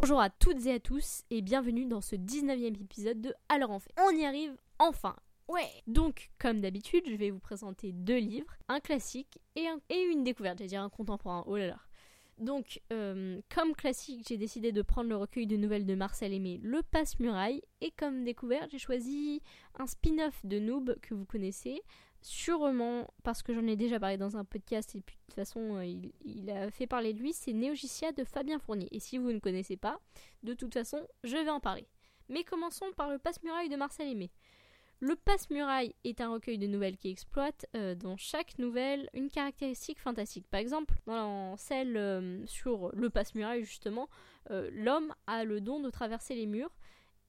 Bonjour à toutes et à tous et bienvenue dans ce 19e épisode de Alors en fait. On y arrive enfin. Ouais. Donc, comme d'habitude, je vais vous présenter deux livres, un classique et, et une découverte, j'allais dire un contemporain. Oh là là. Donc, euh, comme classique, j'ai décidé de prendre le recueil de nouvelles de Marcel Aimé, Le Passe-Muraille. Et comme découverte, j'ai choisi un spin-off de Noob que vous connaissez. Sûrement parce que j'en ai déjà parlé dans un podcast et puis de toute façon euh, il, a fait parler de lui, c'est Néogicia de Fabien Fournier. Et si vous ne connaissez pas, de toute façon, je vais en parler. Mais commençons par le Passe-Muraille de Marcel Aimé. Le Passe-Muraille est un recueil de nouvelles qui exploite euh, dans chaque nouvelle une caractéristique fantastique. Par exemple, dans celle euh, sur le Passe-Muraille, justement, l'homme a le don de traverser les murs.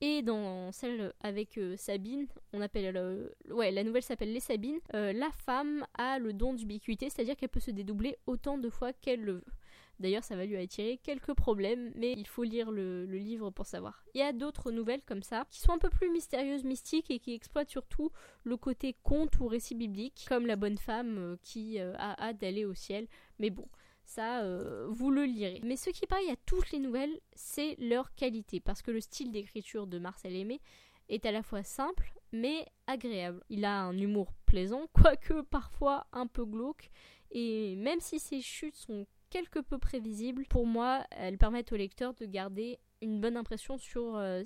Et dans celle avec Sabine, on appelle ouais la nouvelle s'appelle les Sabines. la femme a le don d'ubiquité, c'est-à-dire qu'elle peut se dédoubler autant de fois qu'elle le veut. D'ailleurs, ça va lui attirer quelques problèmes, mais il faut lire le, livre pour savoir. Il y a d'autres nouvelles comme ça, qui sont un peu plus mystérieuses, mystiques, et qui exploitent surtout le côté conte ou récit biblique, comme la bonne femme euh, qui euh, a hâte d'aller au ciel. Mais bon, ça, euh, vous le lirez. Mais ce qui pareil à toutes les nouvelles, c'est leur qualité, parce que le style d'écriture de Marcel Aimé est à la fois simple, mais agréable. Il a un humour plaisant, quoique parfois un peu glauque, et même si ses chutes sont quelque peu prévisibles, pour moi, elles permettent au lecteur de garder une bonne impression sur, euh,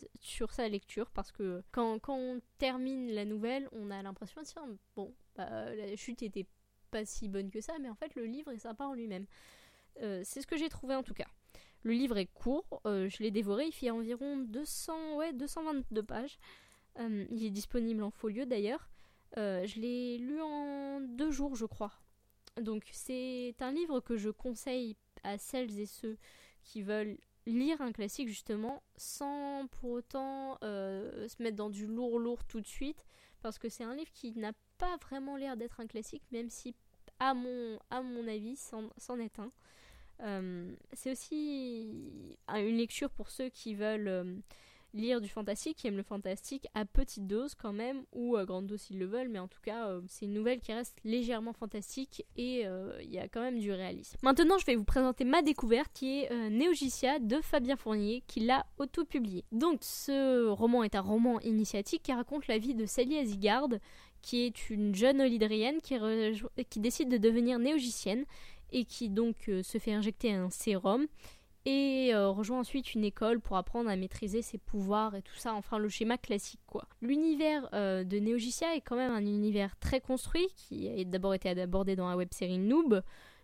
sa lecture parce que quand, quand, on termine la nouvelle, on a l'impression, tiens, bon, bah, la chute était pas si bonne que ça, mais en fait, le livre est sympa en lui-même. Euh, c'est ce que j'ai trouvé en tout cas. Le livre est court, euh, je l'ai dévoré, il fait environ 200, ouais, 222 pages. il est disponible en folio d'ailleurs. je l'ai lu en deux jours, je crois. Donc c'est un livre que je conseille à celles et ceux qui veulent lire un classique justement sans pour autant euh, se mettre dans du lourd lourd tout de suite parce que c'est un livre qui n'a pas vraiment l'air d'être un classique même si à mon, à mon avis c'en est un. Euh, c'est aussi une lecture pour ceux qui veulent euh, lire du fantastique, qui aiment le fantastique à petite dose quand même, ou à grande dose s'ils le veulent, mais en tout cas, euh, c'est une nouvelle qui reste légèrement fantastique et euh, il y a quand même du réalisme. Maintenant, je vais vous présenter ma découverte qui est euh, Néogicia de Fabien Fournier, qui l'a auto-publié. Donc, ce roman est un roman initiatique qui raconte la vie de Sally Azigard, qui est une jeune olydrienne qui, qui décide de devenir néogicienne et qui donc se fait injecter un sérum et euh, rejoint ensuite une école pour apprendre à maîtriser ses pouvoirs et tout ça, enfin le schéma classique quoi. L'univers euh, de Neogicia est quand même un univers très construit qui a d'abord été abordé dans la web série Noob,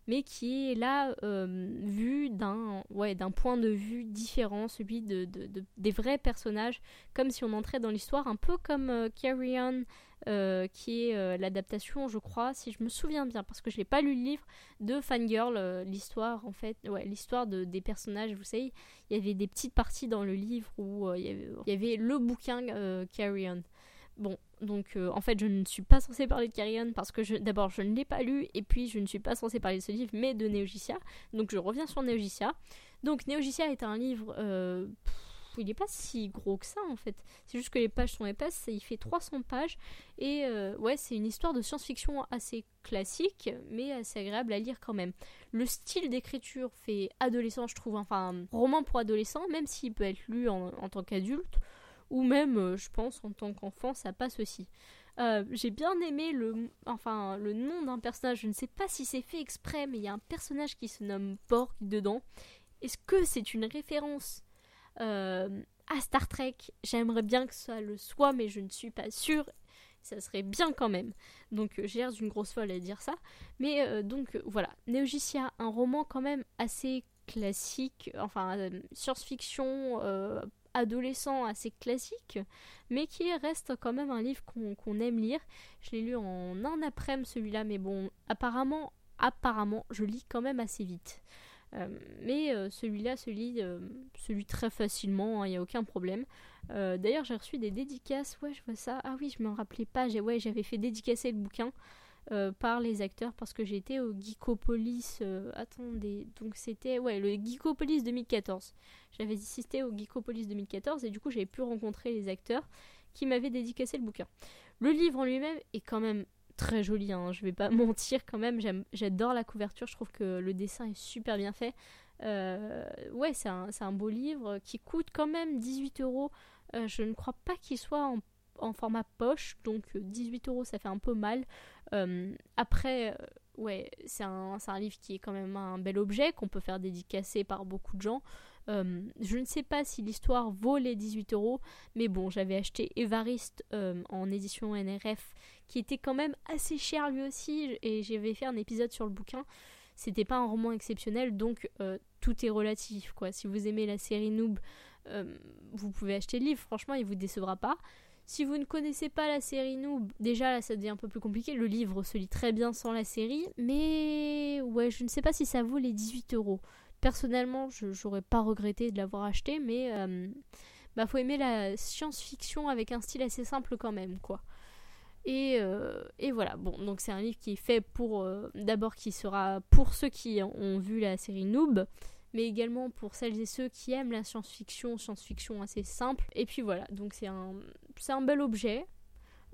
mais qui est là euh, vu d'un point de vue différent, celui de, des vrais personnages, comme si on entrait dans l'histoire, un peu comme Carry On euh, qui est euh, l'adaptation, je crois, si je me souviens bien, parce que je n'ai pas lu le livre, de Fangirl, euh, l'histoire en fait, ouais, l'histoire de, des personnages, vous savez, il y avait des petites parties dans le livre où il y, avait, il, y avait, le bouquin Carry On. Bon, donc en fait je ne suis pas censée parler de Carry On parce que d'abord je ne l'ai pas lu et puis je ne suis pas censée parler de ce livre mais de Neogicia. Donc je reviens sur Neogicia. Donc Neogicia est un livre il n'est pas si gros que ça en fait. C'est juste que les pages sont épaisses, il fait 300 pages et euh, ouais, c'est une histoire de science-fiction assez classique mais assez agréable à lire quand même. Le style d'écriture fait adolescent, je trouve, enfin roman pour adolescent, même s'il peut être lu en, tant qu'adulte ou même, euh, je pense, en tant qu'enfant, ça passe aussi. Euh, j'ai bien aimé le, enfin, le nom d'un personnage. Je ne sais pas si c'est fait exprès, mais il y a un personnage qui se nomme Borg dedans. Est-ce que c'est une référence euh, à Star Trek? J'aimerais bien que ça le soit, mais je ne suis pas sûre. Ça serait bien quand même. Donc j'ai l'air d'une grosse folle à dire ça. Mais donc voilà, Neogicia, un roman quand même assez classique, enfin science-fiction adolescent assez classique, mais qui reste quand même un livre qu'on aime lire. Je l'ai lu en un après-midi celui-là, mais bon, apparemment, apparemment, je lis quand même assez vite. Euh, mais euh, celui-là se lit, euh, très facilement, il hein, n'y a aucun problème. D'ailleurs, j'ai reçu des dédicaces, ouais, je vois ça. Ah oui, je me rappelais pas, ouais, j'avais fait dédicacer le bouquin. Par les acteurs parce que j'étais au Geekopolis. attendez, donc c'était ouais le Geekopolis 2014. J'avais assisté au Geekopolis 2014 et du coup j'avais pu rencontrer les acteurs qui m'avaient dédicacé le bouquin. Le livre en lui-même est quand même très joli, hein, je vais pas mentir quand même, j'adore la couverture, je trouve que le dessin est super bien fait. Euh, ouais, c'est un, beau livre qui coûte quand même 18 euros. Euh, je ne crois pas qu'il soit en, en, format poche, donc 18 euros ça fait un peu mal. après, ouais, c'est un, un, livre qui est quand même un bel objet qu'on peut faire dédicacer par beaucoup de gens. Euh, je ne sais pas si l'histoire vaut les 18 euros, mais bon, j'avais acheté Evariste euh, en édition NRF, qui était quand même assez cher lui aussi, et j'avais fait un épisode sur le bouquin. C'était pas un roman exceptionnel, donc euh, tout est relatif, quoi. Si vous aimez la série Noob, vous pouvez acheter le livre, franchement, il vous décevra pas. Si vous ne connaissez pas la série Noob, déjà là ça devient un peu plus compliqué. Le livre se lit très bien sans la série, mais ouais, je ne sais pas si ça vaut les 18 euros. Personnellement, je n'aurais pas regretté de l'avoir acheté, mais euh, bah faut aimer la science-fiction avec un style assez simple quand même, quoi. Et, euh, et voilà, bon, donc c'est un livre qui est fait pour, euh, d'abord qui sera pour ceux qui ont vu la série Noob, mais également pour celles et ceux qui aiment la science-fiction, science-fiction assez simple. Et puis voilà, donc c'est un, un bel objet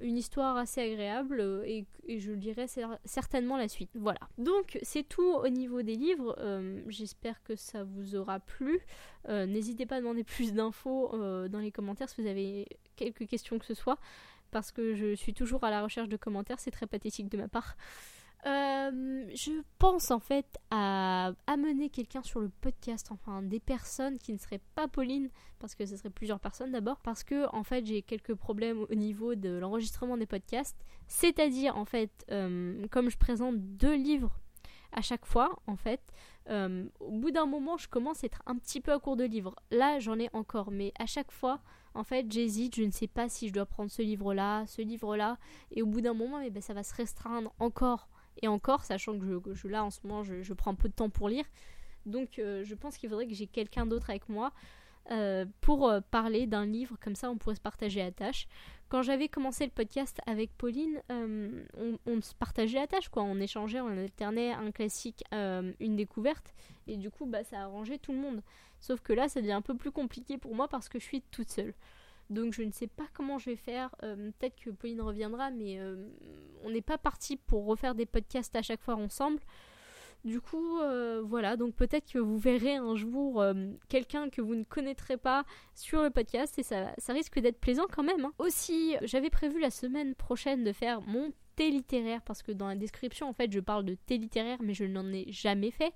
une histoire assez agréable euh, et, je dirais certainement la suite. Voilà. Donc c'est tout au niveau des livres. Euh, j'espère que ça vous aura plu. Euh, n'hésitez pas à demander plus d'infos dans les commentaires si vous avez quelques questions que ce soit. Parce que je suis toujours à la recherche de commentaires, c'est très pathétique de ma part. Euh, je pense en fait à amener quelqu'un sur le podcast, enfin des personnes qui ne seraient pas Pauline, parce que ce serait plusieurs personnes d'abord, parce que en fait j'ai quelques problèmes au niveau de l'enregistrement des podcasts. C'est-à-dire en fait, euh, comme je présente deux livres à chaque fois, en fait, euh, au bout d'un moment je commence à être un petit peu à court de livres. Là j'en ai encore, mais à chaque fois, en fait j'hésite, je ne sais pas si je dois prendre ce livre-là, ce livre-là, et au bout d'un moment, eh ben, ça va se restreindre encore et encore, sachant que je, là en ce moment, je, prends peu de temps pour lire. Donc euh, je pense qu'il faudrait que j'ai quelqu'un d'autre avec moi euh, pour euh, parler d'un livre, comme ça on pourrait se partager la tâche. Quand j'avais commencé le podcast avec Pauline, on, se partageait la tâche, quoi. On échangeait, on alternait un classique, une découverte, et du coup bah, ça arrangeait tout le monde. Sauf que là ça devient un peu plus compliqué pour moi parce que je suis toute seule. Donc je ne sais pas comment je vais faire. Euh, peut-être que Pauline reviendra, mais euh, on n'est pas parti pour refaire des podcasts à chaque fois ensemble. Du coup, euh, voilà, donc peut-être que vous verrez un jour quelqu'un que vous ne connaîtrez pas sur le podcast et ça, risque d'être plaisant quand même. Hein. Aussi, j'avais prévu la semaine prochaine de faire mon thé littéraire parce que dans la description, en fait, je parle de thé littéraire, mais je n'en ai jamais fait.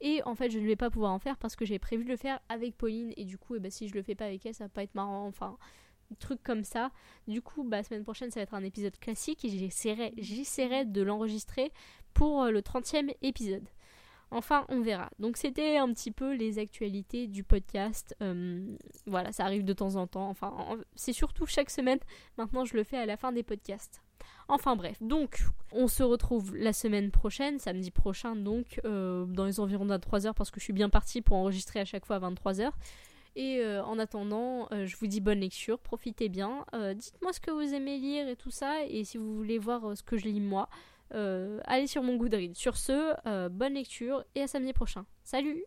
Et en fait, je ne vais pas pouvoir en faire parce que j'ai prévu de le faire avec Pauline. Et du coup, eh ben, si je le fais pas avec elle, ça va pas être marrant. Enfin, truc comme ça. Du coup, bah, semaine prochaine, ça va être un épisode classique et j'essaierai, j'essaierai de l'enregistrer pour euh, le 30e épisode. Enfin, on verra. Donc, c'était un petit peu les actualités du podcast. Euh, voilà, ça arrive de temps en temps. Enfin, c'est surtout chaque semaine. Maintenant, je le fais à la fin des podcasts. Enfin bref, donc on se retrouve la semaine prochaine, samedi prochain donc, euh, dans les environs de 23h parce que je suis bien partie pour enregistrer à chaque fois à 23h. Et euh, en attendant, euh, je vous dis bonne lecture, profitez bien. Dites-moi ce que vous aimez lire et tout ça, et si vous voulez voir ce que je lis moi, allez sur mon Goodreads. Sur ce, bonne lecture et à samedi prochain. Salut